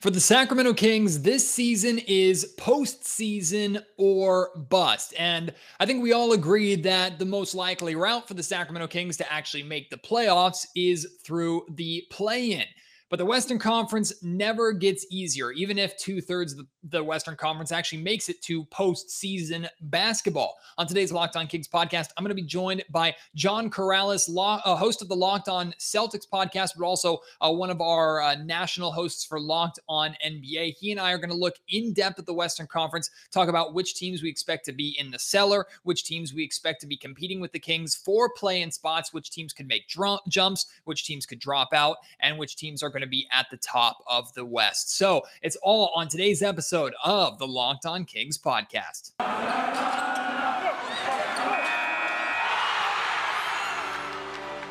For the Sacramento Kings, this season is postseason or bust. And I think we all agree that the most likely route for the Sacramento Kings to actually make the playoffs is through the play in. But the Western Conference never gets easier, even if two thirds of the Western Conference actually makes it to postseason basketball. On today's Locked On Kings podcast, I'm going to be joined by John Karalis, law, uh, host of the Locked On Celtics podcast, but also uh, one of our uh, national hosts for Locked On NBA. He and I are going to look in depth at the Western Conference, talk about which teams we expect to be in the cellar, which teams we expect to be competing with the Kings for play in spots, which teams could make dr- jumps, which teams could drop out, and which teams are going going to be at the top of the West. So it's all on today's episode of the Locked On Kings podcast.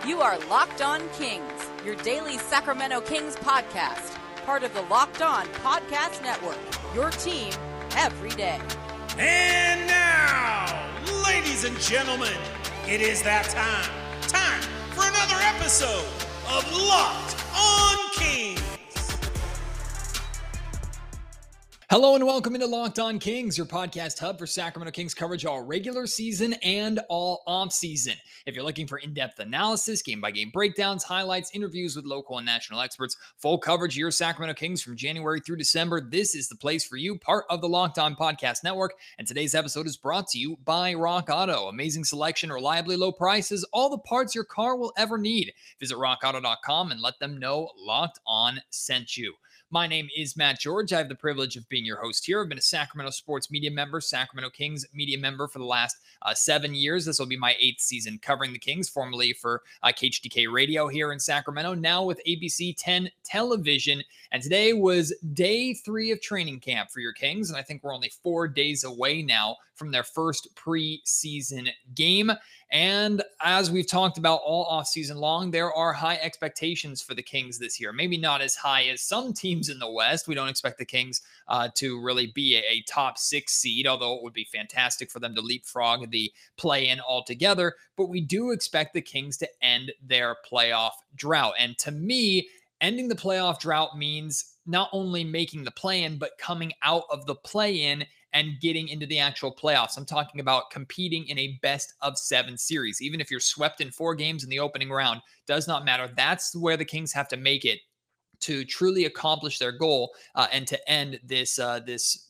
You are Locked On Kings, your daily Sacramento Kings podcast, part of the Locked On Podcast Network, your team every day. And now, ladies and gentlemen, it is that time. Time for another episode of Locked on Kings. Hello and welcome into Locked On Kings, your podcast hub for Sacramento Kings coverage all regular season and all off season. If you're looking for in-depth analysis, game-by-game breakdowns, highlights, interviews with local and national experts, full coverage of your Sacramento Kings from January through December, this is the place for you, part of the Locked On Podcast Network. And today's episode is brought to you by Rock Auto. Amazing selection, reliably low prices, all the parts your car will ever need. Visit rockauto.com and let them know Locked On sent you. My name is Matt George. I have the privilege of being your host here. I've been a Sacramento sports media member, Sacramento Kings media member for the last uh, seven years. This will be my eighth season covering the Kings, formerly for uh, KHTK Radio here in Sacramento, now with ABC 10 Television. And today was day three of training camp for your Kings. And I think we're only four days away now from their first preseason game. And as we've talked about all offseason long, there are high expectations for the Kings this year. Maybe not as high as some teams in the West. We don't expect the Kings uh, to really be a, a, top six seed, although it would be fantastic for them to leapfrog the play in altogether. But we do expect the Kings to end their playoff drought. And to me, ending the playoff drought means not only making the play in, but coming out of the play in and getting into the actual playoffs. I'm talking about competing in a best of seven series. Even if you're swept in four games in the opening round, does not matter. That's where the Kings have to make it to truly accomplish their goal uh, and to end this uh, this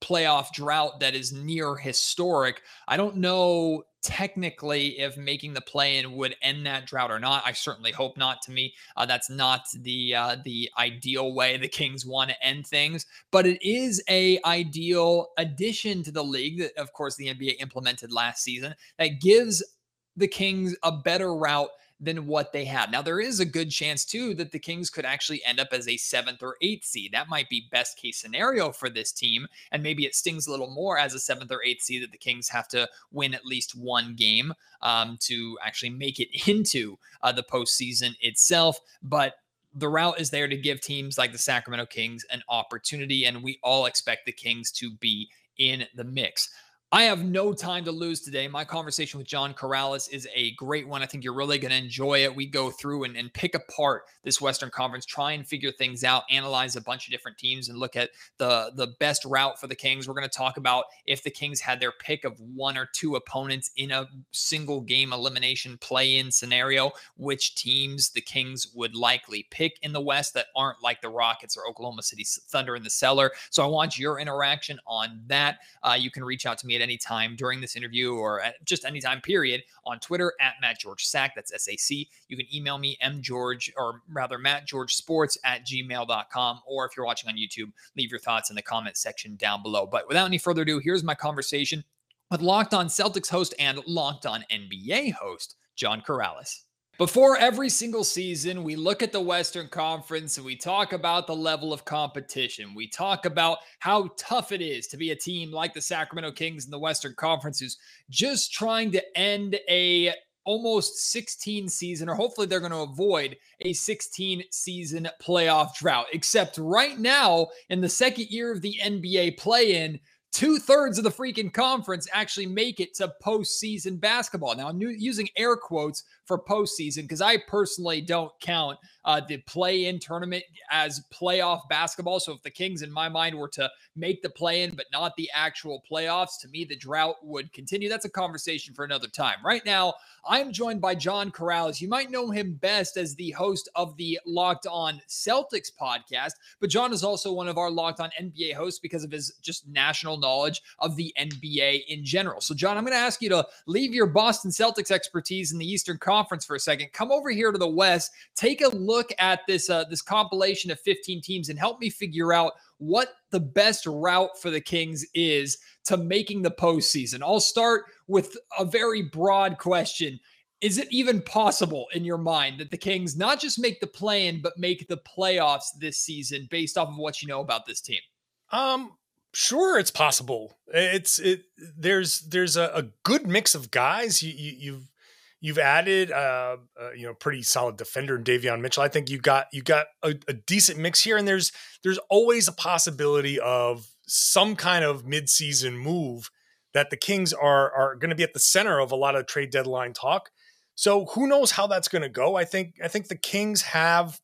playoff drought that is near historic. I don't know technically if making the play in would end that drought or not. I certainly hope not. To me, uh, that's not the uh, the ideal way the Kings want to end things, but it is a ideal addition to the league that, of course, the NBA implemented last season that gives the Kings a better route than what they had. Now, there is a good chance, too, that the Kings could actually end up as a seventh or eighth seed. That might be best case scenario for this team. And maybe it stings a little more as a seventh or eighth seed that the Kings have to win at least one game um, to actually make it into uh, the postseason itself. But the route is there to give teams like the Sacramento Kings an opportunity, and we all expect the Kings to be in the mix. I have no time to lose today. My conversation with John Karalis is a great one. I think you're really going to enjoy it. We go through and, and pick apart this Western Conference, try and figure things out, analyze a bunch of different teams, and look at the, the best route for the Kings. We're going to talk about if the Kings had their pick of one or two opponents in a single game elimination play in scenario, which teams the Kings would likely pick in the West that aren't like the Rockets or Oklahoma City Thunder in the cellar. So I want your interaction on that. Uh, you can reach out to me at any time during this interview or at just any time period on Twitter at Matt George Sac. That's S A C. You can email me, mgeorge, or rather, Matt George Sports at gmail.com. Or if you're watching on YouTube, leave your thoughts in the comment section down below. But without any further ado, here's my conversation with Locked On Celtics host and Locked On NBA host, John Karalis. Before every single season, we look at the Western Conference and we talk about the level of competition. We talk about how tough it is to be a team like the Sacramento Kings in the Western Conference who's just trying to end a almost 16 season, or hopefully they're going to avoid a 16 season playoff drought. Except right now, in the second year of the NBA play in, two thirds of the freaking conference actually make it to postseason basketball. Now, I'm using air quotes for postseason because I personally don't count uh, the play in tournament as playoff basketball. So if the Kings, in my mind, were to make the play in, but not the actual playoffs, to me, the drought would continue. That's a conversation for another time. Right now, I'm joined by John Karalis. You might know him best as the host of the Locked On Celtics podcast, but John is also one of our Locked On NBA hosts because of his just national knowledge of the NBA in general. So, John, I'm going to ask you to leave your Boston Celtics expertise in the Eastern Conference for a second. Come over here to the West, take a look at this uh, this compilation of 15 teams, and help me figure out what the best route for the Kings is to making the postseason. I'll start with a very broad question. Is it even possible in your mind that the Kings not just make the play in, but make the playoffs this season based off of what you know about this team? Um, sure, it's possible. It's it. There's there's a, a good mix of guys. You, you you've you've added uh, uh, you know pretty solid defender in Davion Mitchell. I think you got you got a, a, decent mix here, and there's there's always a possibility of some kind of midseason move that the Kings are are going to be at the center of a lot of trade deadline talk. So who knows how that's going to go? I think I think the Kings have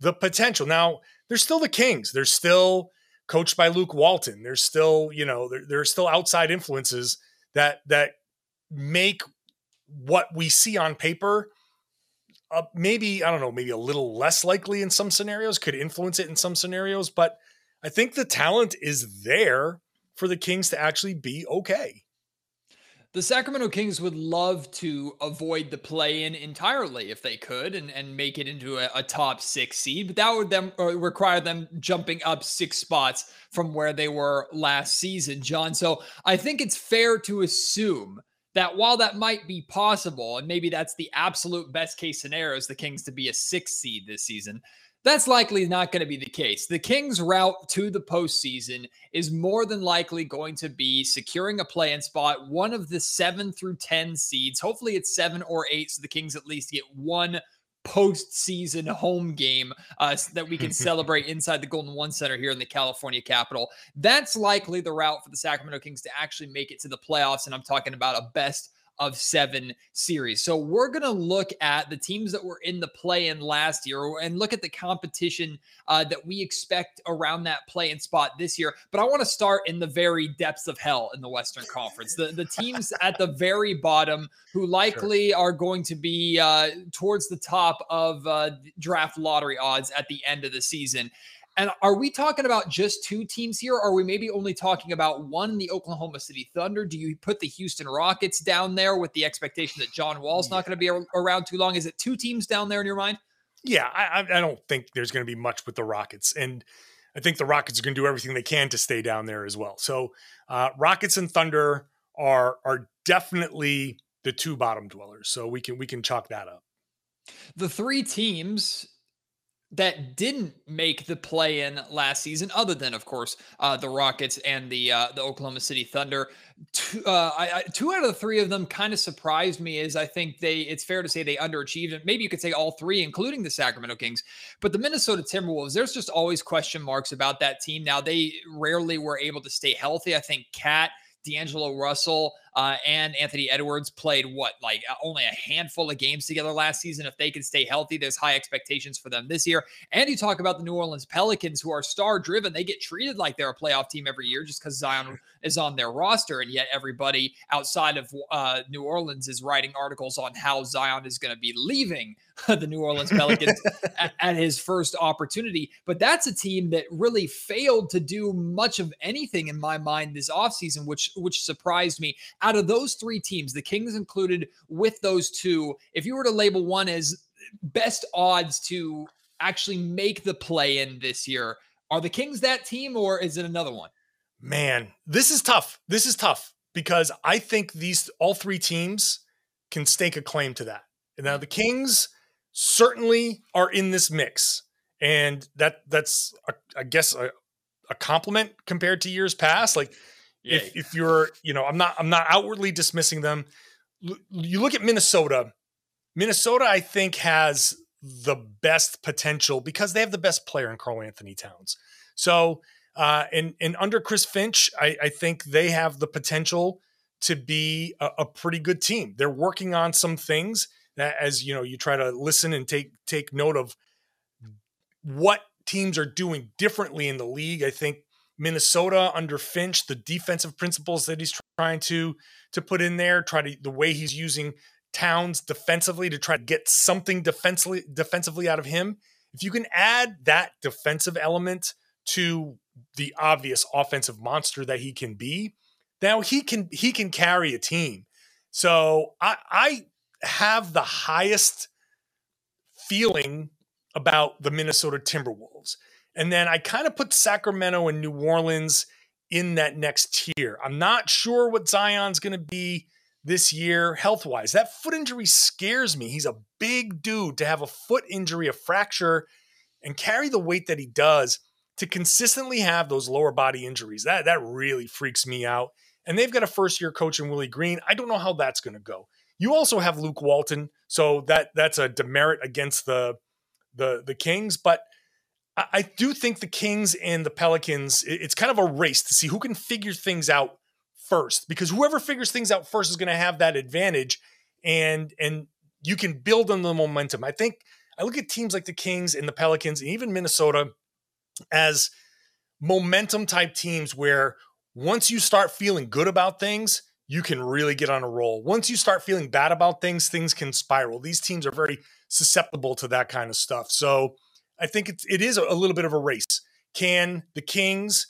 the potential. Now they're still the Kings. They're still coached by Luke Walton. There's still you know there are still outside influences that that make what we see on paper uh, maybe i don't know maybe a little less likely in some scenarios could influence it in some scenarios but i think the talent is there for the kings to actually be okay the Sacramento Kings would love to avoid the play in entirely if they could and, and make it into a, a top six seed, but that would them uh, require them jumping up six spots from where they were last season, John. So I think it's fair to assume that while that might be possible, and maybe that's the absolute best case scenario is the Kings to be a six seed this season, that's likely not going to be the case. The Kings' route to the postseason is more than likely going to be securing a play in spot, one of the seven through 10 seeds. Hopefully, it's seven or eight, so the Kings at least get one postseason home game uh, that we can celebrate inside the Golden One Center here in the California capital. That's likely the route for the Sacramento Kings to actually make it to the playoffs. And I'm talking about a best of seven series. So we're going to look at the teams that were in the play in last year and look at the competition uh, that we expect around that play in spot this year. But I want to start in the very depths of hell in the Western Conference. The, the teams at the very bottom who likely sure. are going to be uh, towards the top of uh, draft lottery odds at the end of the season. And are we talking about just two teams here? Or are we maybe only talking about one, the Oklahoma City Thunder? Do you put the Houston Rockets down there with the expectation that John Wall's yeah. not going to be around too long? Is it two teams down there in your mind? Yeah, I, I don't think there's going to be much with the Rockets. And I think the Rockets are going to do everything they can to stay down there as well. So uh, Rockets and Thunder are are definitely the two bottom dwellers. So we can we can chalk that up. The three teams that didn't make the play in last season, other than of course uh, the Rockets and the uh, the Oklahoma City Thunder. Two, uh, I, I, two out of the three of them kind of surprised me. Is I think they it's fair to say they underachieved, maybe you could say all three, including the Sacramento Kings. But the Minnesota Timberwolves, there's just always question marks about that team. Now they rarely were able to stay healthy. I think Cat, D'Angelo Russell uh, and Anthony Edwards played what, like uh, only a handful of games together last season. If they can stay healthy, there's high expectations for them this year. And you talk about the New Orleans Pelicans, who are star driven. They get treated like they're a playoff team every year just because Zion is on their roster. And yet everybody outside of uh, New Orleans is writing articles on how Zion is going to be leaving the New Orleans Pelicans at, at, his first opportunity. But that's a team that really failed to do much of anything in my mind this offseason, which which surprised me out of those three teams, the Kings included with those two, if you were to label one as best odds to actually make the play in this year, are the Kings that team or is it another one? Man, this is tough. This is tough because I think these all three teams can stake a claim to that. Now the Kings certainly are in this mix, and that that's a, I guess a, a compliment compared to years past. Like If if you're, you know, I'm not I'm not outwardly dismissing them. You look at Minnesota. Minnesota, I think, has the best potential because they have the best player in Karl-Anthony Towns. So, uh, and and under Chris Finch, I, I think they have the potential to be a, a, pretty good team. They're working on some things that, as you know, you try to listen and take take note of what teams are doing differently in the league. I think Minnesota under Finch, the defensive principles that he's trying to to put in there, try to the way he's using Towns defensively to try to get something defensively defensively out of him. If you can add that defensive element to the obvious offensive monster that he can be, now he can he can carry a team. So I, I have the highest feeling about the Minnesota Timberwolves. And then I kind of put Sacramento and New Orleans in that next tier. I'm not sure what Zion's going to be this year health wise. That foot injury scares me. He's a big dude to have a foot injury, a fracture, and carry the weight that he does to consistently have those lower body injuries. That, that really freaks me out. And they've got a first year coach in Willie Green. I don't know how that's going to go. You also have Luke Walton, so that that's a demerit against the the the Kings, but I, I do think the Kings and the Pelicans, it's kind of a race to see who can figure things out first, because whoever figures things out first is going to have that advantage, and and you can build on the momentum. I think I look at teams like the Kings and the Pelicans and even Minnesota as momentum type teams where once you start feeling good about things, you can really get on a roll. Once you start feeling bad about things, things can spiral. These teams are very susceptible to that kind of stuff. So I think it's, it is a little bit of a race. Can the Kings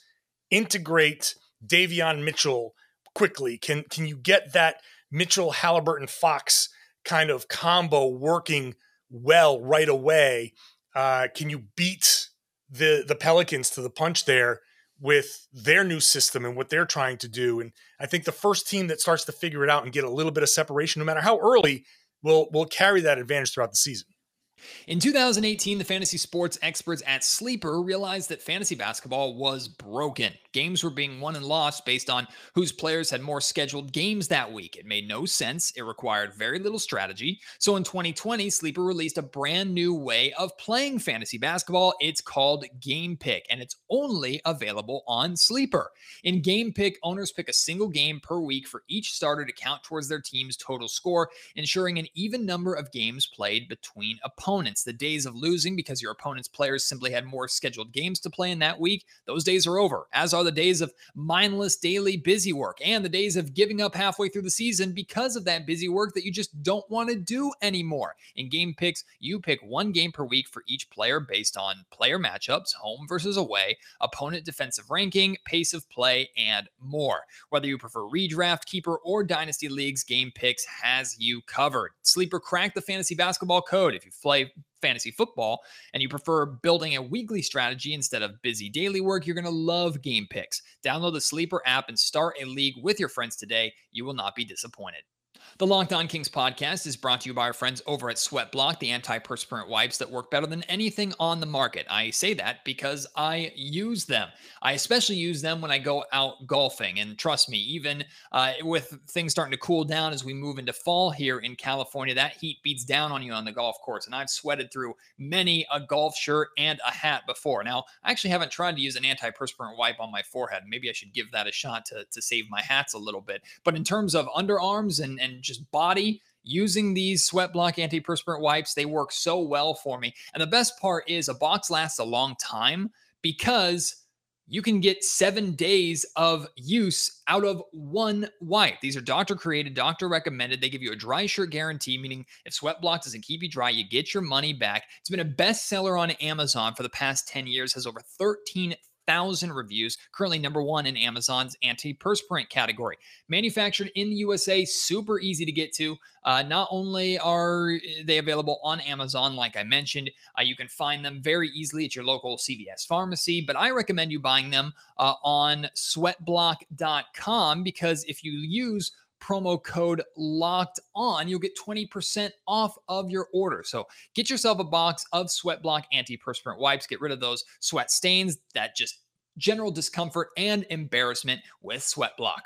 integrate Davion Mitchell quickly? Can can you get that Mitchell Halliburton Fox kind of combo working well right away? Uh, can you beat the the Pelicans to the punch there? with their new system and what they're trying to do. And I think the first team that starts to figure it out and get a little bit of separation, no matter how early, will will carry that advantage throughout the season. In 2018, the fantasy sports experts at Sleeper realized that fantasy basketball was broken. Games were being won and lost based on whose players had more scheduled games that week. It made no sense. It required very little strategy. So in 2020, Sleeper released a brand new way of playing fantasy basketball. It's called Game Pick, and it's only available on Sleeper. In Game Pick, owners pick a single game per week for each starter to count towards their team's total score, ensuring an even number of games played between opponents. The days of losing because your opponent's players simply had more scheduled games to play in that week, those days are over, as are the days of mindless daily busy work and the days of giving up halfway through the season because of that busy work that you just don't want to do anymore. In game picks, you pick one game per week for each player based on player matchups, home versus away, opponent defensive ranking, pace of play, and more. Whether you prefer redraft, keeper, or dynasty leagues, Game Picks has you covered. Sleeper cracked the fantasy basketball code. If you play fantasy football and you prefer building a weekly strategy instead of busy daily work, you're going to love Game Picks. Download the Sleeper app and start a league with your friends today. You will not be disappointed. The Locked On Kings podcast is brought to you by our friends over at Sweatblock, the antiperspirant wipes that work better than anything on the market. I say that because I use them. I especially use them when I go out golfing. And trust me, even uh, with things starting to cool down as we move into fall here in California, that heat beats down on you on the golf course. And I've sweated through many a golf shirt and a hat before. Now, I actually haven't tried to use an antiperspirant wipe on my forehead. Maybe I should give that a shot to, to save my hats a little bit. But in terms of underarms and, and just body using these Sweatblock antiperspirant wipes. They work so well for me. And the best part is a box lasts a long time because you can get seven days of use out of one wipe. These are doctor created, doctor recommended. They give you a dry shirt guarantee, meaning if Sweatblock doesn't keep you dry, you get your money back. It's been a bestseller on Amazon for the past 10 years, has over 13,000 1,000 reviews, currently number one in Amazon's antiperspirant category. Manufactured in the USA, super easy to get to. Uh, not only are eh, they available on Amazon, like I mentioned, uh, you can find them very easily at your local CVS pharmacy, but I recommend you buying them uh, on sweatblock.com because if you use promo code locked on, you'll get 20% off of your order. So get yourself a box of Sweat Sweatblock antiperspirant wipes. Get rid of those sweat stains, that just general discomfort and embarrassment with Sweatblock.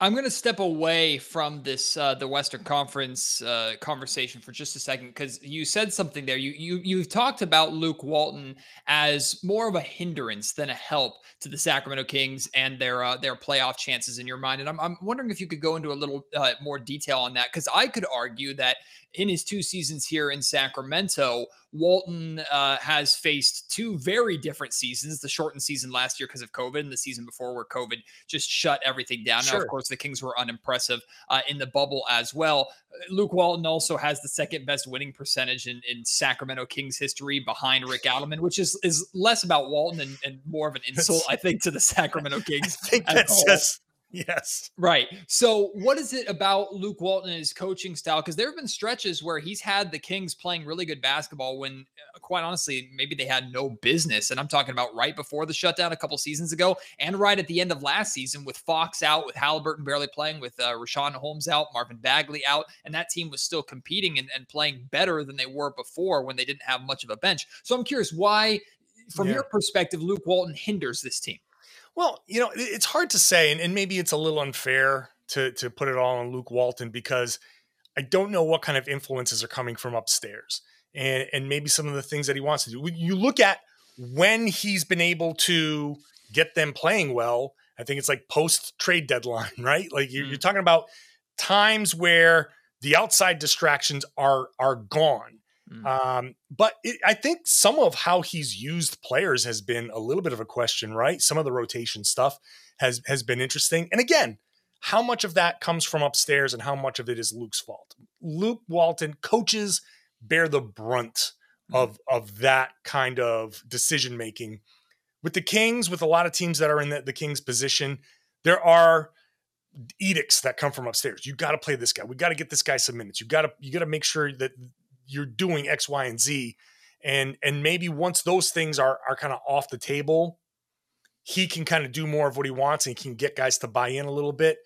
I'm going to step away from this uh, the Western Conference uh, conversation for just a second because you said something there. You you you've talked about Luke Walton as more of a hindrance than a help to the Sacramento Kings and their uh, their playoff chances in your mind. And I'm I'm wondering if you could go into a little uh, more detail on that because I could argue that in his two seasons here in Sacramento, Walton uh, has faced two very different seasons the shortened season last year because of COVID, and the season before where COVID just shut everything down. Sure. Now, of course, the Kings were unimpressive uh, in the bubble as well. Luke Walton also has the second best winning percentage in, in Sacramento Kings history behind Rick Adelman, which is is less about Walton and, and more of an insult, I think, to the Sacramento Kings. I think that's just Yes. Right. So, what is it about Luke Walton and his coaching style? Because there have been stretches where he's had the Kings playing really good basketball when, uh, quite honestly, maybe they had no business. And I'm talking about right before the shutdown a couple seasons ago and right at the end of last season with Fox out, with Halliburton barely playing, with uh, Richaun Holmes out, Marvin Bagley out. And that team was still competing and, and playing better than they were before when they didn't have much of a bench. So, I'm curious why, from yeah. your perspective, Luke Walton hinders this team. Well, you know, it's hard to say, and, and maybe it's a little unfair to to put it all on Luke Walton because I don't know what kind of influences are coming from upstairs, and and maybe some of the things that he wants to do. You look at when he's been able to get them playing well. I think it's like post trade deadline, right? Like you're, mm. you're talking about times where the outside distractions are are gone Mm. Um, but it, I think some of how he's used players has been a little bit of a question, right? Some of the rotation stuff has has been interesting. And again, how much of that comes from upstairs and how much of it is Luke's fault? Luke Walton coaches bear the brunt mm. of of that kind of decision making. With the Kings, with a lot of teams that are in the, the Kings position, there are edicts that come from upstairs. You got to play this guy. We got to get this guy some minutes. You got to you got to make sure that you're doing X, Y, and Z. And and maybe once those things are are kind of off the table, he can kind of do more of what he wants and he can get guys to buy in a little bit.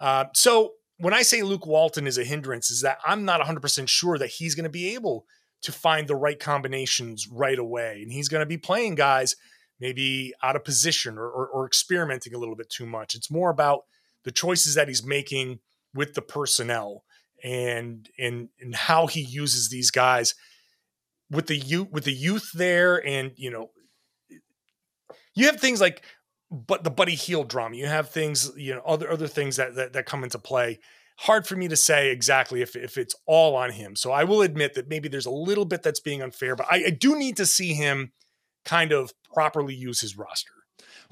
Uh, so when I say Luke Walton is a hindrance, is that I'm not 100% sure that he's going to be able to find the right combinations right away. And he's going to be playing guys maybe out of position or, or, or, experimenting a little bit too much. It's more about the choices that he's making with the personnel and and and how he uses these guys with the youth with the youth there and you know you have things like but the Buddy Hield drama. You have things you know other other things that, that that come into play. Hard for me to say exactly if if it's all on him. So i will admit that maybe there's a little bit that's being unfair but i, I do need to see him kind of properly use his roster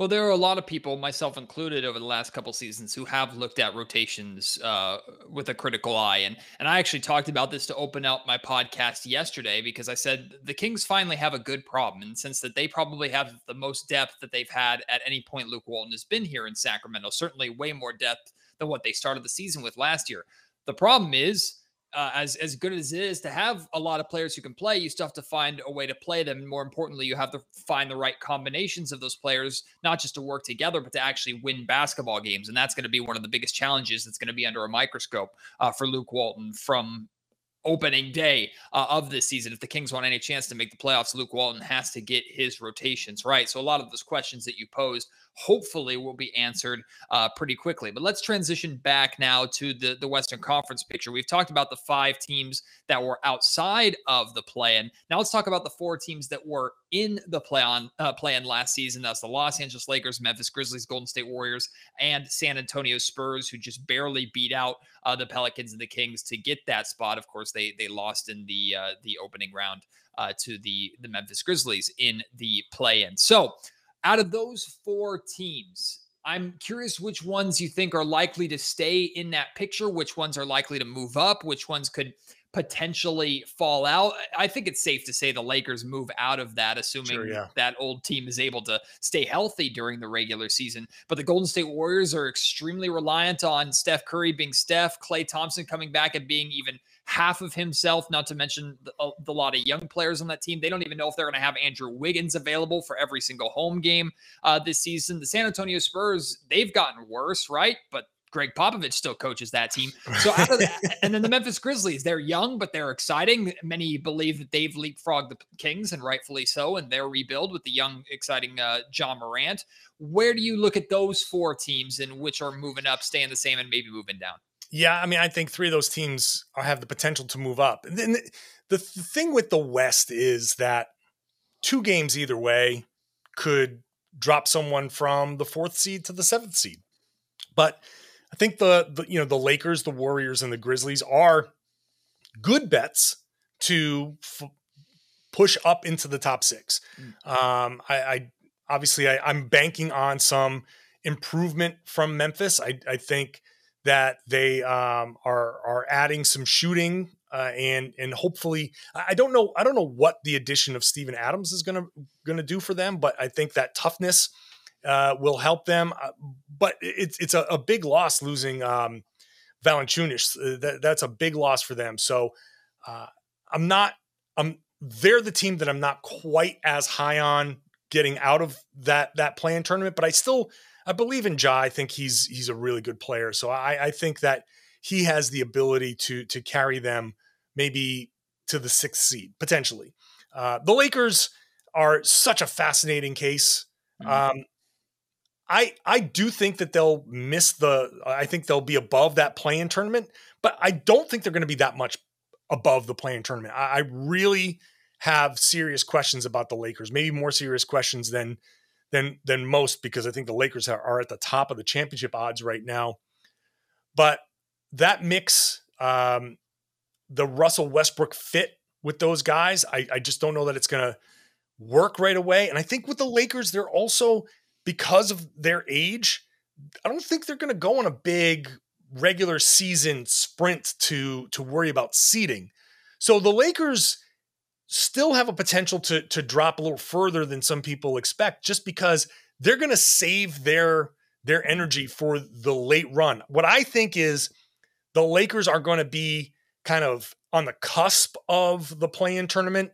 well, there are a lot of people, myself included, over the last couple seasons who have looked at rotations uh, with a critical eye, and and I actually talked about this to open up my podcast yesterday because I said the Kings finally have a good problem in the sense that they probably have the most depth that they've had at any point. Luke Walton has been here in Sacramento, certainly way more depth than what they started the season with last year. The problem is uh, as as good as it is to have a lot of players who can play, you still have to find a way to play them. And more importantly, you have to find the right combinations of those players, not just to work together, but to actually win basketball games. And that's going to be one of the biggest challenges that's going to be under a microscope uh, for Luke Walton from opening day uh, of this season. If the Kings want any chance to make the playoffs, Luke Walton has to get his rotations right. So a lot of those questions that you posed hopefully will be answered uh, pretty quickly. But let's transition back now to the, the Western Conference picture. We've talked about the five teams that were outside of the play in. Now let's talk about the four teams that were in the play on uh, plan last season. That's the Los Angeles Lakers, Memphis Grizzlies, Golden State Warriors, and San Antonio Spurs, who just barely beat out uh, the Pelicans and the Kings to get that spot. Of course, they they lost in the uh, the opening round uh, to the the Memphis Grizzlies in the play-in. So out of those four teams, I'm curious which ones you think are likely to stay in that picture, which ones are likely to move up, which ones could potentially fall out. I think it's safe to say the Lakers move out of that, assuming sure, yeah. that old team is able to stay healthy during the regular season. But the Golden State Warriors are extremely reliant on Steph Curry being Steph, Klay Thompson coming back and being even half of himself, not to mention the, uh, the lot of young players on that team. They don't even know if they're going to have Andrew Wiggins available for every single home game uh, this season. The San Antonio Spurs, they've gotten worse, right? But Gregg Popovich still coaches that team. So out of that, and then the Memphis Grizzlies, they're young, but they're exciting. Many believe that they've leapfrogged the Kings, and rightfully so, and their rebuild with the young, exciting uh, Ja Morant. Where do you look at those four teams and which are moving up, staying the same, and maybe moving down? Yeah, I mean, I think three of those teams have the potential to move up. And then the, the thing with the West is that two games either way could drop someone from the fourth seed to the seventh seed. But think the, the you know the Lakers, the Warriors, and the Grizzlies are good bets to f- push up into the top six. Um, I, I obviously I, I'm banking on some improvement from Memphis. I, I think that they um, are are adding some shooting uh, and and hopefully I don't know I don't know what the addition of Steven Adams is gonna gonna do for them, but I think that toughness uh, will help them. Uh, but it's it's a, a, big loss losing um, Valanciunas. Uh, that, that's a big loss for them. So uh, I'm not I'm they're the team that I'm not quite as high on getting out of that that play-in tournament, but I still I believe in Ja. I think he's he's a really good player. So I, I think that he has the ability to to carry them maybe to the sixth seed potentially. Uh, the Lakers are such a fascinating case. Mm-hmm. Um, I I do think that they'll miss the. I think they'll be above that play-in tournament, but I don't think they're going to be that much above the play-in tournament. I, I really have serious questions about the Lakers, maybe more serious questions than than than most because I think the Lakers are, are at the top of the championship odds right now. But that mix, um, the Russell Westbrook fit with those guys, I, I just don't know that it's going to work right away. And I think with the Lakers, they're also because of their age, I don't think they're going to go on a big regular season sprint to to worry about seeding. So the Lakers still have a potential to to drop a little further than some people expect just because they're going to save their their energy for the late run. What I think is the Lakers are going to be kind of on the cusp of the play-in tournament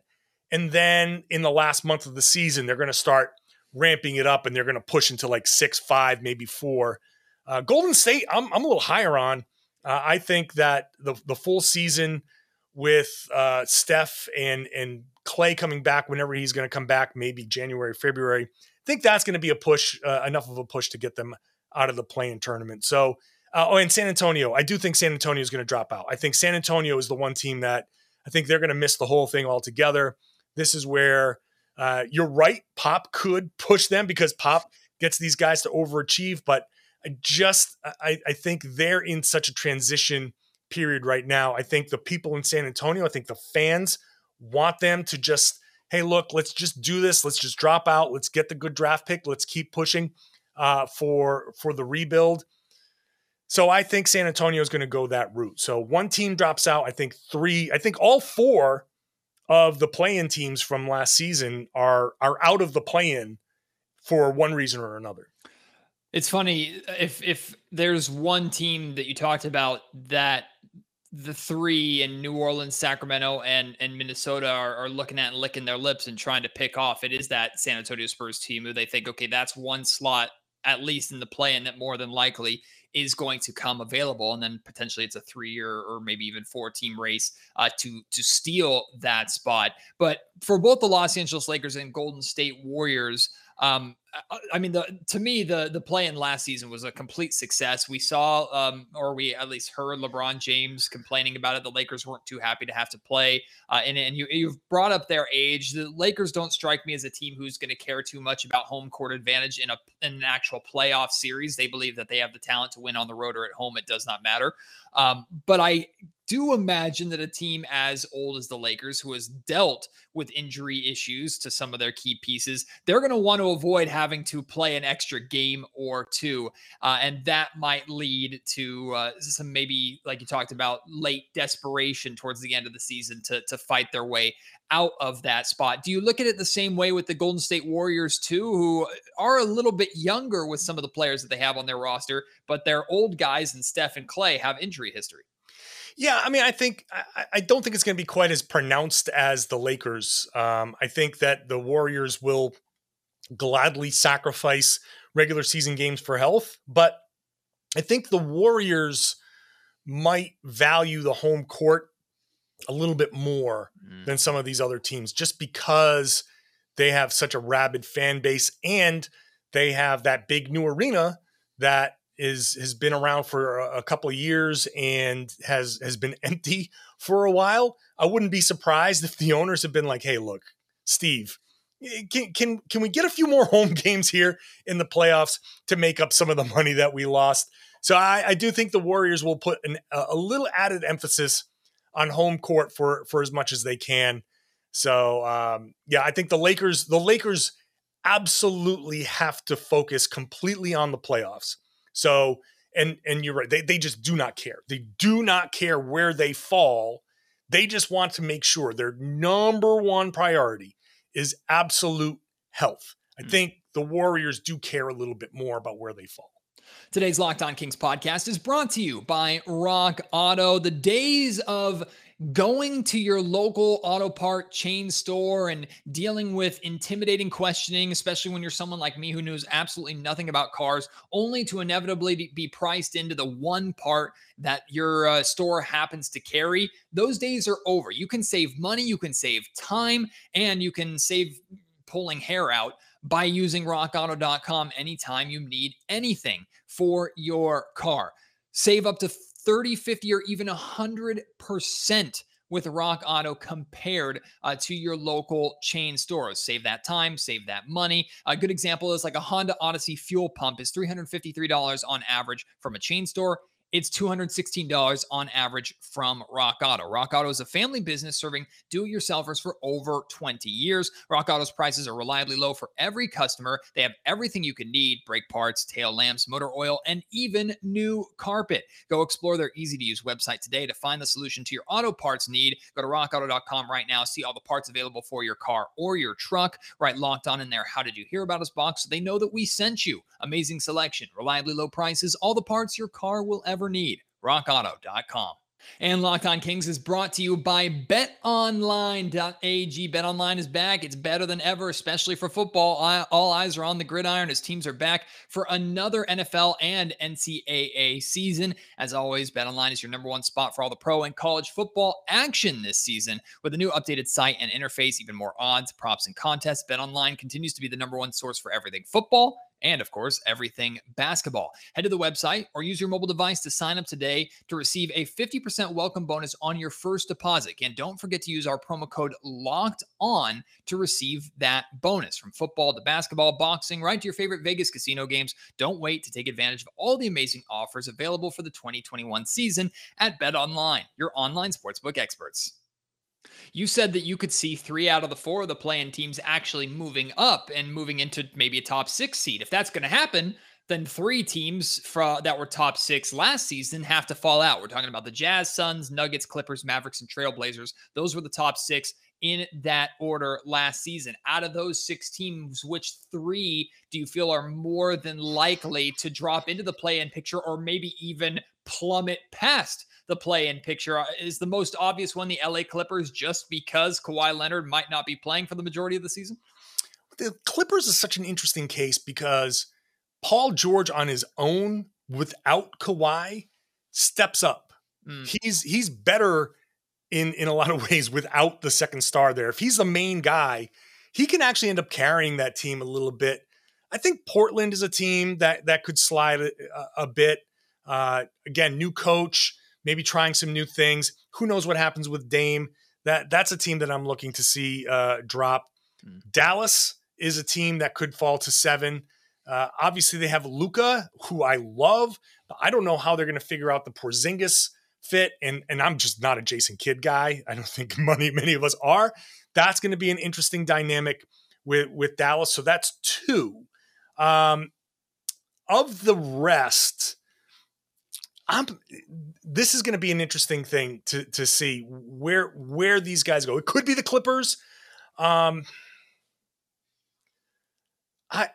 and then in the last month of the season they're going to start ramping it up and they're going to push into like 6 5 maybe 4. Uh, Golden State I'm I'm a little higher on. Uh, I think that the the full season with uh, Steph and and Klay coming back whenever he's going to come back, maybe January, February. I think that's going to be a push, uh, enough of a push to get them out of the play-in tournament. So, uh, oh, and San Antonio, I do think San Antonio is going to drop out. I think San Antonio is the one team that I think they're going to miss the whole thing altogether. This is where uh, you're right. Pop could push them because Pop gets these guys to overachieve, but I just I, I think they're in such a transition period right now. I think the people in San Antonio, I think the fans want them to just, hey, look, let's just do this. Let's just drop out. Let's get the good draft pick. Let's keep pushing uh, for for the rebuild. So I think San Antonio is going to go that route. So one team drops out. I think three. I think all four of the play-in teams from last season are are out of the play-in for one reason or another. It's funny if if there's one team that you talked about that the three in New Orleans, Sacramento, and and Minnesota are, are, looking at and licking their lips and trying to pick off. It is that San Antonio Spurs team who they think, okay, that's one slot at least in the play, and that more than likely is going to come available, and then potentially it's a three-year or maybe even four-team race uh, to to steal that spot. But for both the Los Angeles Lakers and Golden State Warriors. Um, I mean, the to me, the the play in last season was a complete success. We saw, um, or we at least heard LeBron James complaining about it. The Lakers weren't too happy to have to play, uh, and and you you've brought up their age. The Lakers don't strike me as a team who's going to care too much about home court advantage in a in an actual playoff series. They believe that they have the talent to win on the road or at home. It does not matter. Um, but I do imagine that a team as old as the Lakers, who has dealt with injury issues to some of their key pieces, they're going to want to avoid having to play an extra game or two. Uh, and that might lead to uh, some maybe, like you talked about, late desperation towards the end of the season to, to fight their way out of that spot. Do you look at it the same way with the Golden State Warriors, too, who are a little bit younger with some of the players that they have on their roster, but their old guys and Steph and Klay have injury history? Yeah, I mean, I think I, I don't think it's going to be quite as pronounced as the Lakers. Um, I think that the Warriors will gladly sacrifice regular season games for health, but I think the Warriors might value the home court a little bit more mm. than some of these other teams, just because they have such a rabid fan base and they have that big new arena that is has been around for a, couple of years and has has been empty for a while. I wouldn't be surprised if the owners have been like, "Hey, look, Steve, can can can we get a few more home games here in the playoffs to make up some of the money that we lost?" So I, I do think the Warriors will put an, a little added emphasis on home court for for as much as they can. So um, yeah, I think the Lakers, the Lakers absolutely have to focus completely on the playoffs. So and and you're right, they they just do not care. They do not care where they fall. They just want to make sure their number one priority is absolute health. I mm. think the Warriors do care a little bit more about where they fall. Today's Locked On Kings podcast is brought to you by Rock Auto. The days of going to your local auto part chain store and dealing with intimidating questioning, especially when you're someone like me who knows absolutely nothing about cars, only to inevitably be priced into the one part that your uh, store happens to carry, those days are over. You can save money, you can save time, and you can save pulling hair out by using rockauto.com anytime you need anything for your car. Save up to 30, 50, or even 100% with Rock Auto compared uh, to your local chain stores. Save that time, save that money. A good example is like a Honda Odyssey fuel pump is $353 on average from a chain store. It's $216 on average from Rock Auto. Rock Auto is a family business serving do it yourselfers for over 20 years. Rock Auto's prices are reliably low for every customer. They have everything you can need brake parts, tail lamps, motor oil, and even new carpet. Go explore their easy to use website today to find the solution to your auto parts need. Go to rockauto.com right now, see all the parts available for your car or your truck. Right locked on in there. How did you hear about us box so they know that we sent you? Amazing selection, reliably low prices, all the parts your car will ever ever need. RockAuto.com. And Locked On Kings is brought to you by betonline.ag. BetOnline is back. It's better than ever, especially for football. All eyes are on the gridiron as teams are back for another NFL and NCAA season. As always, BetOnline is your number one spot for all the pro and college football action this season. With a new updated site and interface, even more odds, props, and contests, BetOnline continues to be the number one source for everything football and of course, everything basketball. Head to the website or use your mobile device to sign up today to receive a 50% welcome bonus on your first deposit. And don't forget to use our promo code LOCKED ON to receive that bonus from football to basketball, boxing, right to your favorite Vegas casino games. Don't wait to take advantage of all the amazing offers available for the 2021 season at Bet Online, your online sportsbook experts. You said that you could see three out of the four of the playing teams actually moving up and moving into maybe a top six seed. If that's going to happen, then three teams fra- that were top six last season have to fall out. We're talking about the Jazz, Suns, Nuggets, Clippers, Mavericks, and Trailblazers. Those were the top six in that order last season. Out of those six teams, which three do you feel are more than likely to drop into the play in picture or maybe even plummet past the play in picture. Uh, is the most obvious one the LA Clippers just because Kawhi Leonard might not be playing for the majority of the season? The Clippers is such an interesting case because Paul George on his own without Kawhi steps up. Mm. He's he's better in in a lot of ways without the second star there. If he's the main guy, he can actually end up carrying that team a little bit. I think Portland is a team that that could slide a, a bit. Uh, again, new coach, maybe trying some new things. Who knows what happens with Dame? That that's a team that I'm looking to see uh, drop. Mm. Dallas is a team that could fall to seven. Uh, obviously, they have Luka, who I love, but I don't know how they're going to figure out the Porzingis fit. And and I'm just not a Jason Kidd guy. I don't think many many of us are. That's going to be an interesting dynamic with with Dallas. So that's two. Um, of the rest, I'm this is going to be an interesting thing to to see where where these guys go. It could be the Clippers. Um I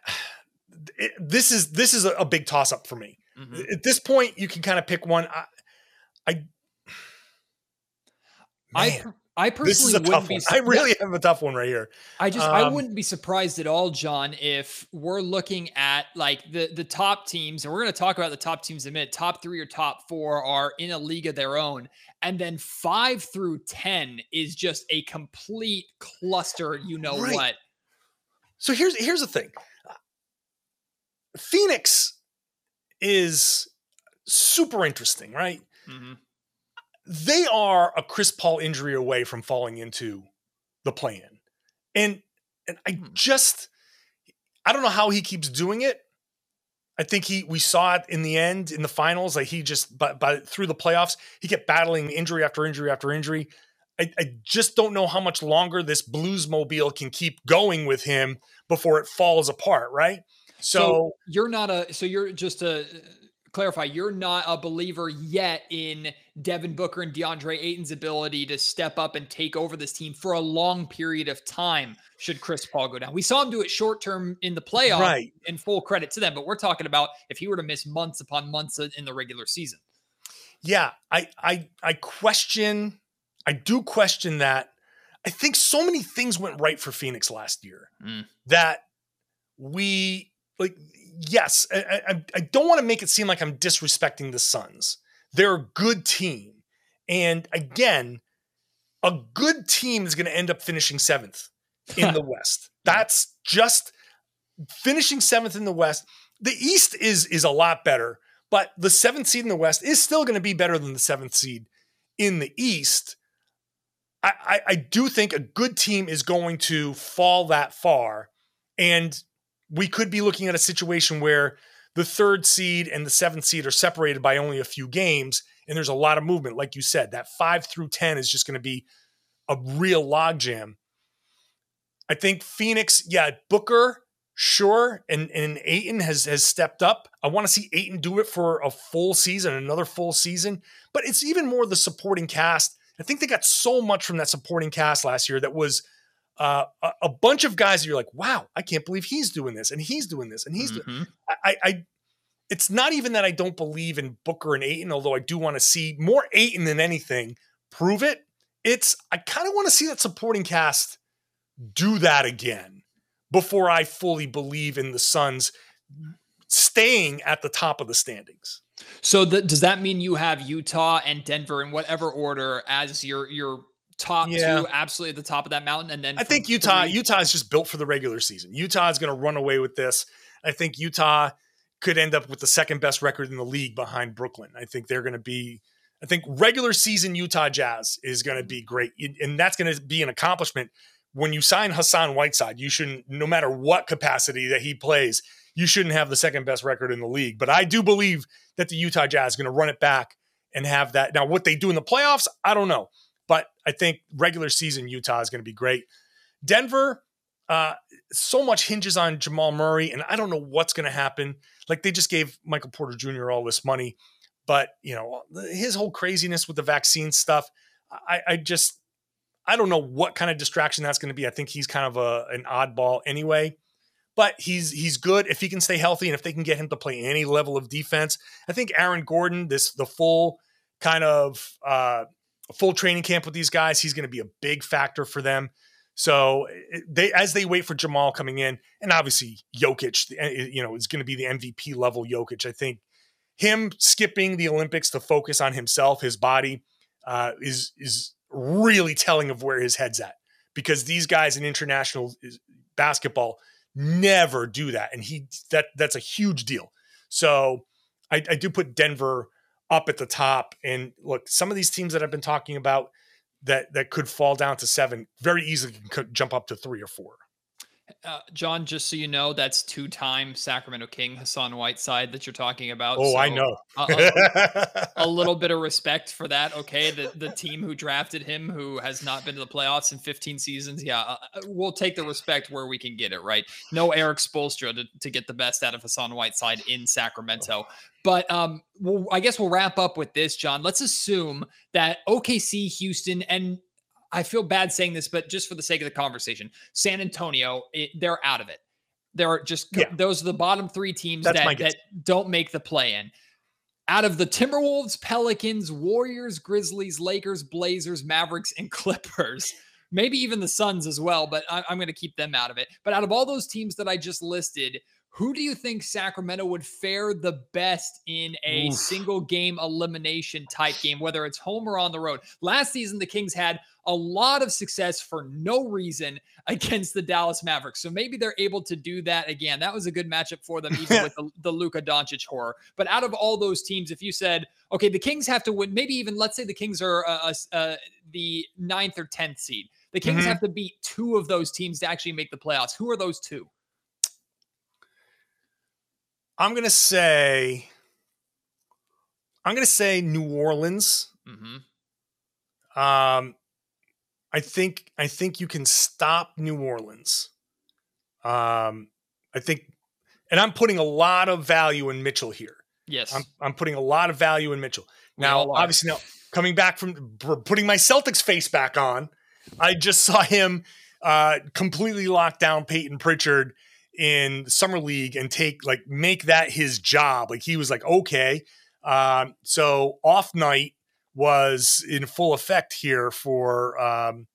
it, this is this is a, a big toss up for me. Mm-hmm. At this point you can kind of pick one. I I, I I personally wouldn't be. I really have a tough one right here. I just um, I wouldn't be surprised at all, John, if we're looking at like the the top teams, and we're going to talk about the top teams in a minute. Top three or top four are in a league of their own, and then five through ten is just a complete cluster. You know right. what? So here's here's the thing. Phoenix is super interesting, right? Mm-hmm they are a Chris Paul injury away from falling into the plan. And and I hmm. just I don't know how he keeps doing it. I think he we saw it in the end in the finals like he just but but through the playoffs he kept battling injury after injury after injury. I, I just don't know how much longer this Bluesmobile can keep going with him before it falls apart, right? So, so you're not a so you're just a clarify, you're not a believer yet in Devin Booker and DeAndre Ayton's ability to step up and take over this team for a long period of time should Chris Paul go down. We saw him do it short term in the playoffs right. and full credit to them, but we're talking about if he were to miss months upon months in the regular season. Yeah, I I I question I do question that. I think so many things went right for Phoenix last year mm. that we like yes, I, I, I don't want to make it seem like I'm disrespecting the Suns. They're a good team. And again, a good team is going to end up finishing seventh in the West. That's just finishing seventh in the West. The East is is a lot better, but the seventh seed in the West is still going to be better than the seventh seed in the East. I, I, I do think a good team is going to fall that far. And we could be looking at a situation where the third seed and the seventh seed are separated by only a few games, and there's a lot of movement. Like you said, that five through 10 is just going to be a real logjam. I think Phoenix, yeah, Booker, sure, and, and Ayton has has stepped up. I want to see Ayton do it for a full season, another full season, but it's even more the supporting cast. I think they got so much from that supporting cast last year that was – uh, a, a, bunch of guys you're like, wow, I can't believe he's doing this and he's doing this and he's. Mm-hmm. I, I, it's not even that I don't believe in Booker and Ayton, although I do want to see more Ayton than anything prove it. It's I kind of want to see that supporting cast do that again before I fully believe in the Suns staying at the top of the standings. So the, does that mean you have Utah and Denver in whatever order as your your top yeah. two, absolutely at the top of that mountain. And then I think Utah, three, Utah is just built for the regular season. Utah is going to run away with this. I think Utah could end up with the second best record in the league behind Brooklyn. I think they're going to be. I think regular season Utah Jazz is going to be great, and that's going to be an accomplishment. When you sign Hassan Whiteside, you shouldn't, no matter what capacity that he plays, you shouldn't have the second best record in the league. But I do believe that the Utah Jazz is going to run it back and have that. Now, what they do in the playoffs, I don't know. But I think regular season Utah is going to be great. Denver, uh, so much hinges on Jamal Murray, and I don't know what's going to happen. Like they just gave Michael Porter Jr. all this money, but you know his whole craziness with the vaccine stuff. I, I just I don't know what kind of distraction that's going to be. I think he's kind of a an oddball anyway, but he's he's good if he can stay healthy and if they can get him to play any level of defense. I think Aaron Gordon, this the full kind of uh, a full training camp with these guys. He's going to be a big factor for them. So they as they wait for Jamal coming in, and obviously Jokic, eh, you know, is going to be the MVP level Jokic. I think him skipping the Olympics to focus on himself, his body, uh, is is really telling of where his head's at. Because these guys in international basketball never do that, and he that that's a huge deal. So I, I do put Denver up at the top. And look, some of these teams that I've been talking about that that could fall down to seven very easily could jump up to three or four. Uh, John, just so you know, that's two-time Sacramento King Hassan Whiteside that you're talking about. Oh, so I know. a, a, a, little bit of respect for that. Okay, the the team who drafted him, who has not been to the playoffs in 15 seasons, yeah, uh, uh, we'll take the respect where we can get it. Right? No Erik Spoelstra to, to get the best out of Hassan Whiteside in Sacramento. But um, well, I guess we'll wrap up with this, John. Let's assume that OKC, Houston, and I feel bad saying this, but just for the sake of the conversation, San Antonio, it, they're out of it. They're just yeah. those are the bottom three teams that, that don't make the play in. Out of the Timberwolves, Pelicans, Warriors, Grizzlies, Lakers, Blazers, Mavericks, and Clippers, maybe even the Suns as well, but I, I'm going to keep them out of it. But out of all those teams that I just listed, who do you think Sacramento would fare the best in a Oof. single game elimination type game, whether it's home or on the road? Last season, the Kings had a lot of success for no reason against the Dallas Mavericks. So maybe they're able to do that again. That was a good matchup for them, even with the, the Luka Doncic horror. But out of all those teams, if you said, okay, the Kings have to win, maybe even let's say the Kings are uh, uh, the ninth or 10th seed, the Kings mm-hmm. have to beat two of those teams to actually make the playoffs. Who are those two? I'm gonna say I'm gonna say New Orleans. Mm-hmm. Um, I think I think you can stop New Orleans. Um, I think, and I'm putting a lot of value in Mitchell here. Yes, I'm I'm putting a lot of value in Mitchell. Now, obviously, now coming back from putting my Celtics face back on, I just saw him uh, completely lock down Peyton Pritchard in summer league and take like make that his job. Like he was like, okay. Um, so off night was in full effect here for um,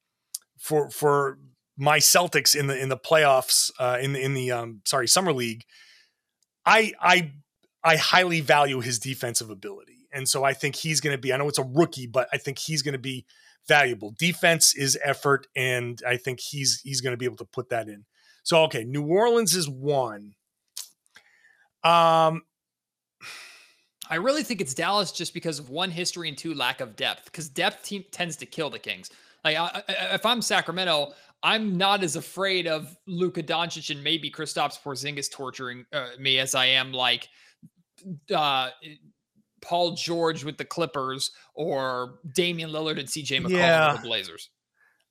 for for my Celtics in the in the playoffs uh, in the in the um, sorry summer league. I I I highly value his defensive ability, and so I think he's going to be. I know it's a rookie, but I think he's going to be valuable. Defense is effort, and I think he's he's going to be able to put that in. So okay, New Orleans is one. Um, I really think it's Dallas just because of one history and two lack of depth. Because depth team tends to kill the Kings. Like I, I, if I'm Sacramento, I'm not as afraid of Luka Doncic and maybe Kristaps Porzingis torturing uh, me as I am like uh, Paul George with the Clippers or Damian Lillard and CJ McCollum yeah. with the Blazers.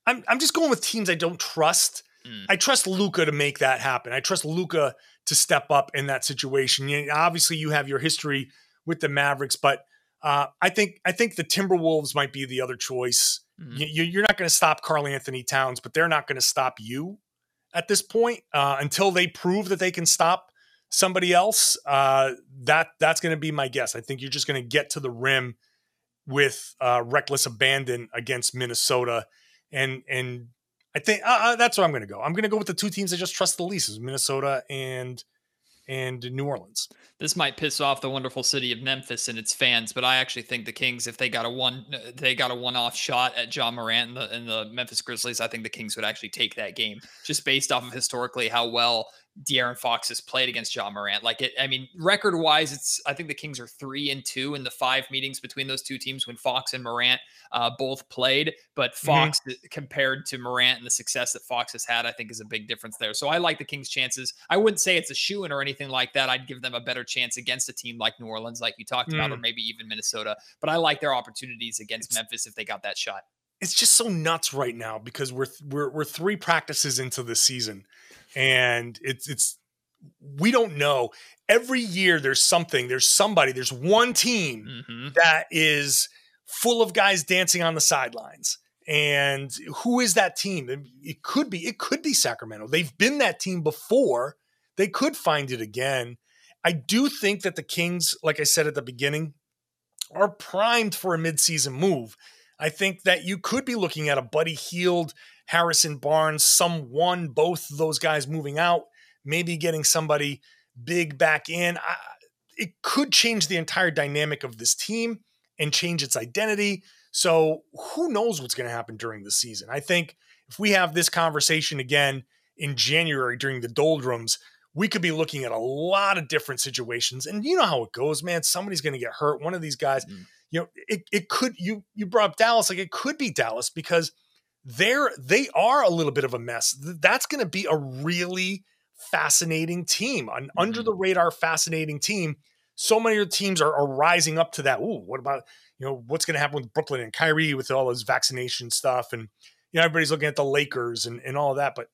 I'm I'm just going with teams I don't trust. Mm. I trust Luka to make that happen. I trust Luka to step up in that situation. You obviously, you have your history with the Mavericks, but uh, I think I think the Timberwolves might be the other choice. Mm. You, you're not going to stop Karl-Anthony Towns, but they're not going to stop you at this point uh, until they prove that they can stop somebody else. Uh, that that's going to be my guess. I think you're just going to get to the rim with uh, reckless abandon against Minnesota, and and I think uh, uh that's where I'm going to go. I'm going to go with the two teams I just trust the least: is Minnesota and and New Orleans. This might piss off the wonderful city of Memphis and its fans, but I actually think the Kings, if they got a one, they got a one-off shot at Ja Morant and the, and the Memphis Grizzlies, I think the Kings would actually take that game just based off of historically how well De'Aaron Fox has played against Ja Morant. Like it, I mean, record wise, it's I think the Kings are three and two in the five meetings between those two teams when Fox and Morant uh, both played. But mm-hmm. Fox mm-hmm. compared to Morant and the success that Fox has had, I think is a big difference there. So I like the Kings' chances. I wouldn't say it's a shoe in or anything like that. I'd give them a better chance against a team like New Orleans, like you talked mm. about, or mm. maybe even Minnesota. But I like their opportunities against it's, Memphis if they got that shot. It's just so nuts right now because we're we're we're three practices into the season and it's it's we don't know. Every year there's something, there's somebody, there's one team mm-hmm. that is full of guys dancing on the sidelines. And who is that team? It could be it could be Sacramento. They've been that team before. They could find it again. I do think that the Kings, like I said at the beginning, are primed for a midseason move. I think that you could be looking at a Buddy Hield, Harrison Barnes, someone, both those guys moving out maybe getting somebody big back in. I, it could change the entire dynamic of this team and change its identity. So who knows what's going to happen during the season? I think if we have this conversation again in January during the doldrums, we could be looking at a lot of different situations. And you know how it goes, man. Somebody's going to get hurt. One of these guys, mm-hmm. you know, it, it could you you brought up Dallas, like it could be Dallas because they're they are a little bit of a mess. That's going to be a really fascinating team, an mm-hmm. under the radar fascinating team. So many of the teams are, are rising up to that. Ooh, what about you know what's going to happen with Brooklyn and Kyrie with all this vaccination stuff, and you know everybody's looking at the Lakers and and all of that. But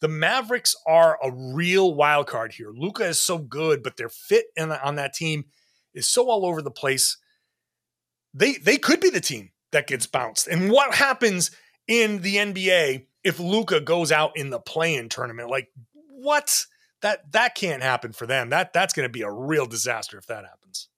the Mavericks are a real wild card here. Luka is so good, but their fit in, on that team is so all over the place. They they could be the team that gets bounced. And what happens in the NBA if Luka goes out in the play-in tournament? Like what? That that can't happen for them. That that's going to be a real disaster if that happens.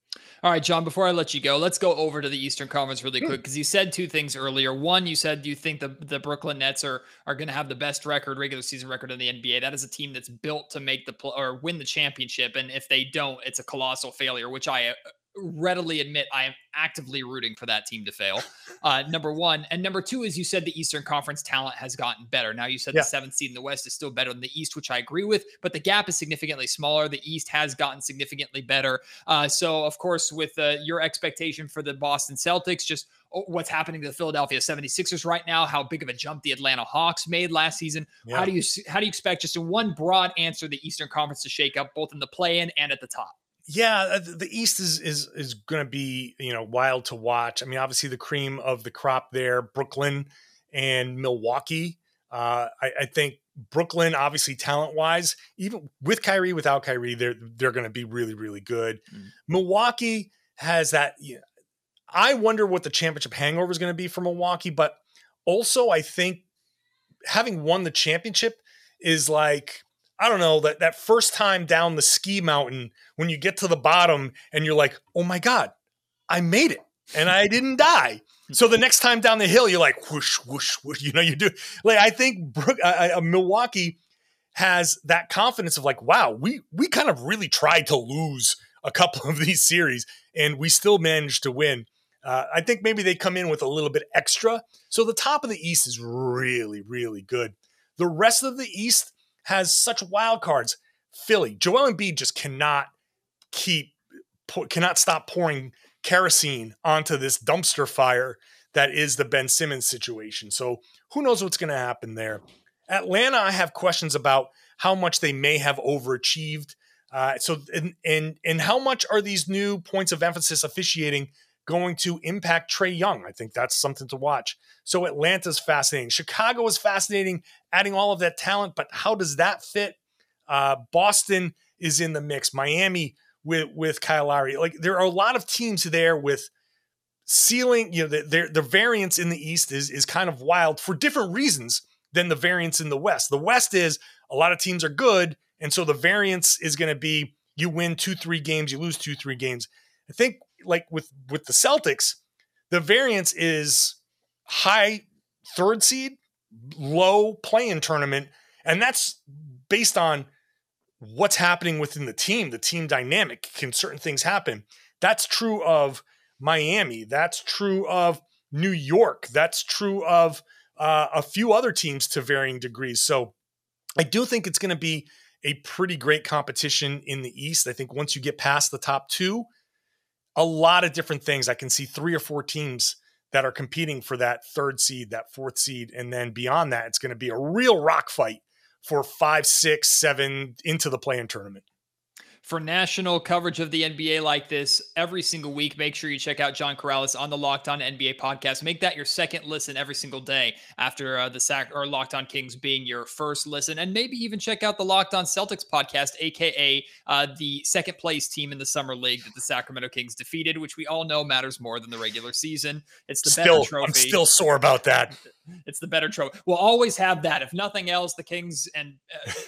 All right, John, before I let you go, let's go over to the Eastern Conference really hmm. quick because you said two things earlier. One, you said you think the, the Brooklyn Nets are are going to have the best record, regular season record in the NBA. That is a team that's built to make the pl- or win the championship. And if they don't, it's a colossal failure, which I readily admit I am actively rooting for that team to fail. Uh, number one. And number two is you said the Eastern Conference talent has gotten better. Now, you said yeah. the seventh seed in the West is still better than the East, which I agree with, but the gap is significantly smaller. The East has gotten significantly better. Uh, so, of course, with uh, your expectation for the Boston Celtics, just oh, what's happening to the Philadelphia 76ers right now, how big of a jump the Atlanta Hawks made last season. Yeah. How do you how do you expect just in one broad answer the Eastern Conference to shake up both in the play-in and at the top? Yeah, uh, the East is is is going to be you know wild to watch. I mean, obviously the cream of the crop there, Brooklyn and Milwaukee. Uh, I, I, think Brooklyn, obviously talent wise, even with Kyrie, without Kyrie, they're they're going to be really really good. Mm. Milwaukee has that. You know, I wonder what the championship hangover is going to be for Milwaukee, but also I think having won the championship is like I don't know that that first time down the ski mountain when you get to the bottom and you're like, oh my god, I made it and I didn't die. So the next time down the hill, you're like whoosh whoosh whoosh. You know, you do like I think Brook, uh, uh, Milwaukee has that confidence of like, wow, we we kind of really tried to lose a couple of these series and we still managed to win. Uh, I think maybe they come in with a little bit extra. So the top of the East is really, really good. The rest of the East has such wild cards. Philly, Joel Embiid just cannot keep, cannot stop pouring kerosene onto this dumpster fire that is the Ben Simmons situation. So who knows what's going to happen there? Atlanta, I have questions about how much they may have overachieved. Uh, so and, and and how much are these new points of emphasis officiating going to impact Trae Young? I think that's something to watch. So Atlanta's fascinating. Chicago is fascinating, adding all of that talent, but how does that fit? Uh, Boston is in the mix. Miami with with Kyle Lowry. Like there are a lot of teams there with ceiling. You know, the, the, the variance in the East is is kind of wild for different reasons than the variance in the West. The West is a lot of teams are good, and so the variance is going to be you win two three games, you lose two three games. I think like with with the Celtics, the variance is high third seed, low play-in tournament, and that's based on what's happening within the team, the team dynamic. Can certain things happen? That's true of Miami. That's true of New York. That's true of uh, a few other teams to varying degrees. So I do think it's going to be a pretty great competition in the East. I think once you get past the top two, a lot of different things. I can see three or four teams that are competing for that third seed, that fourth seed. And then beyond that, it's going to be a real rock fight for five, six, seven into the play-in tournament for national coverage of the NBA like this every single week, make sure you check out John Karalis on the Locked On NBA podcast. Make that your second listen every single day after uh, the sack or Locked On Kings being your first listen, and maybe even check out the Locked On Celtics podcast, aka uh, the second place team in the summer league that the Sacramento Kings defeated, which we all know matters more than the regular season. It's the still, better trophy. I'm still sore about that. It's the better trophy. We'll always have that. If nothing else, the Kings and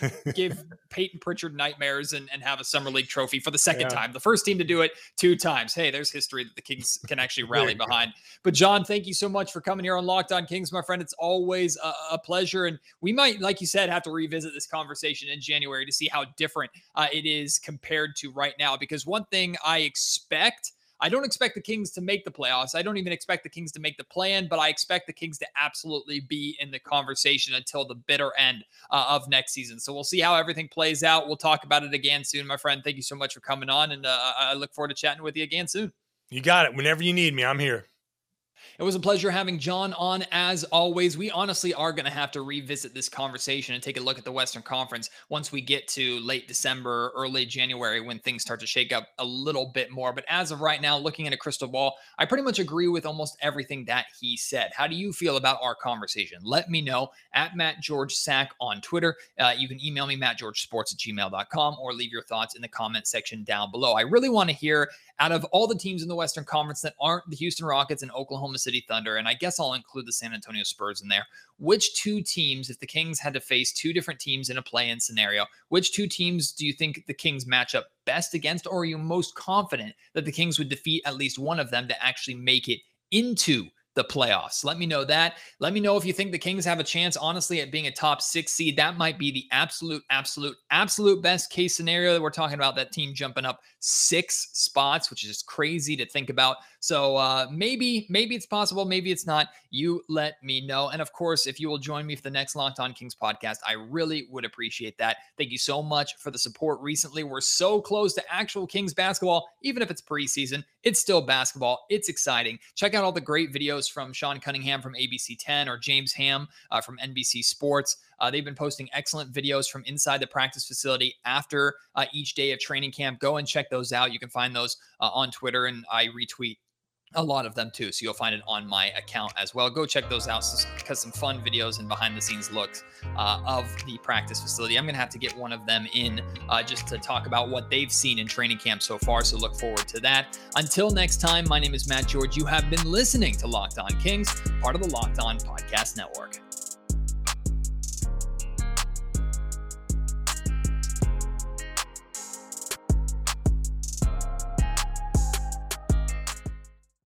uh, give Peyton Pritchard nightmares and, and have a summer league trophy for the second yeah. time. The first team to do it two times. Hey, there's history that the Kings can actually rally behind. But John, thank you so much for coming here on Locked On Kings, my friend. It's always a, a pleasure, and we might, like you said, have to revisit this conversation in January to see how different uh, it is compared to right now. Because one thing I expect I don't expect the Kings to make the playoffs. I don't even expect the Kings to make the plan, but I expect the Kings to absolutely be in the conversation until the bitter end uh, of next season. So we'll see how everything plays out. We'll talk about it again soon, my friend. Thank you so much for coming on, and uh, I look forward to chatting with you again soon. You got it. Whenever you need me, I'm here. It was a pleasure having John on as always. We honestly are going to have to revisit this conversation and take a look at the Western Conference once we get to late December, early January when things start to shake up a little bit more. But as of right now, looking at a crystal ball, I pretty much agree with almost everything that he said. How do you feel about our conversation? Let me know at Matt George Sac on Twitter. Uh, you can email me, mattgeorgesports at gmail.com, or leave your thoughts in the comment section down below. I really want to hear out of all the teams in the Western Conference that aren't the Houston Rockets and Oklahoma City Thunder, and I guess I'll include the San Antonio Spurs in there, which two teams, if the Kings had to face two different teams in a play in scenario, which two teams do you think the Kings match up best against, or are you most confident that the Kings would defeat at least one of them to actually make it into the playoffs. Let me know that. Let me know if you think the Kings have a chance, honestly, at being a top six seed. That might be the absolute, absolute, absolute best case scenario that we're talking about. That team jumping up six spots, which is just crazy to think about. So uh, maybe, maybe it's possible, maybe it's not. You let me know. And of course, if you will join me for the next Locked On Kings podcast, I really would appreciate that. Thank you so much for the support recently. We're so close to actual Kings basketball, even if it's preseason. It's still basketball. It's exciting. Check out all the great videos from Sean Cunningham from ABC 10 or James Ham uh, from NBC Sports. Uh, they've been posting excellent videos from inside the practice facility after uh, each day of training camp. Go and check those out. You can find those uh, on Twitter, and I retweet a lot of them too. So you'll find it on my account as well. Go check those out because some fun videos and behind the scenes looks uh, of the practice facility. I'm going to have to get one of them in uh, just to talk about what they've seen in training camp so far. So look forward to that. Until next time, my name is Matt George. You have been listening to Locked On Kings, part of the Locked On Podcast Network.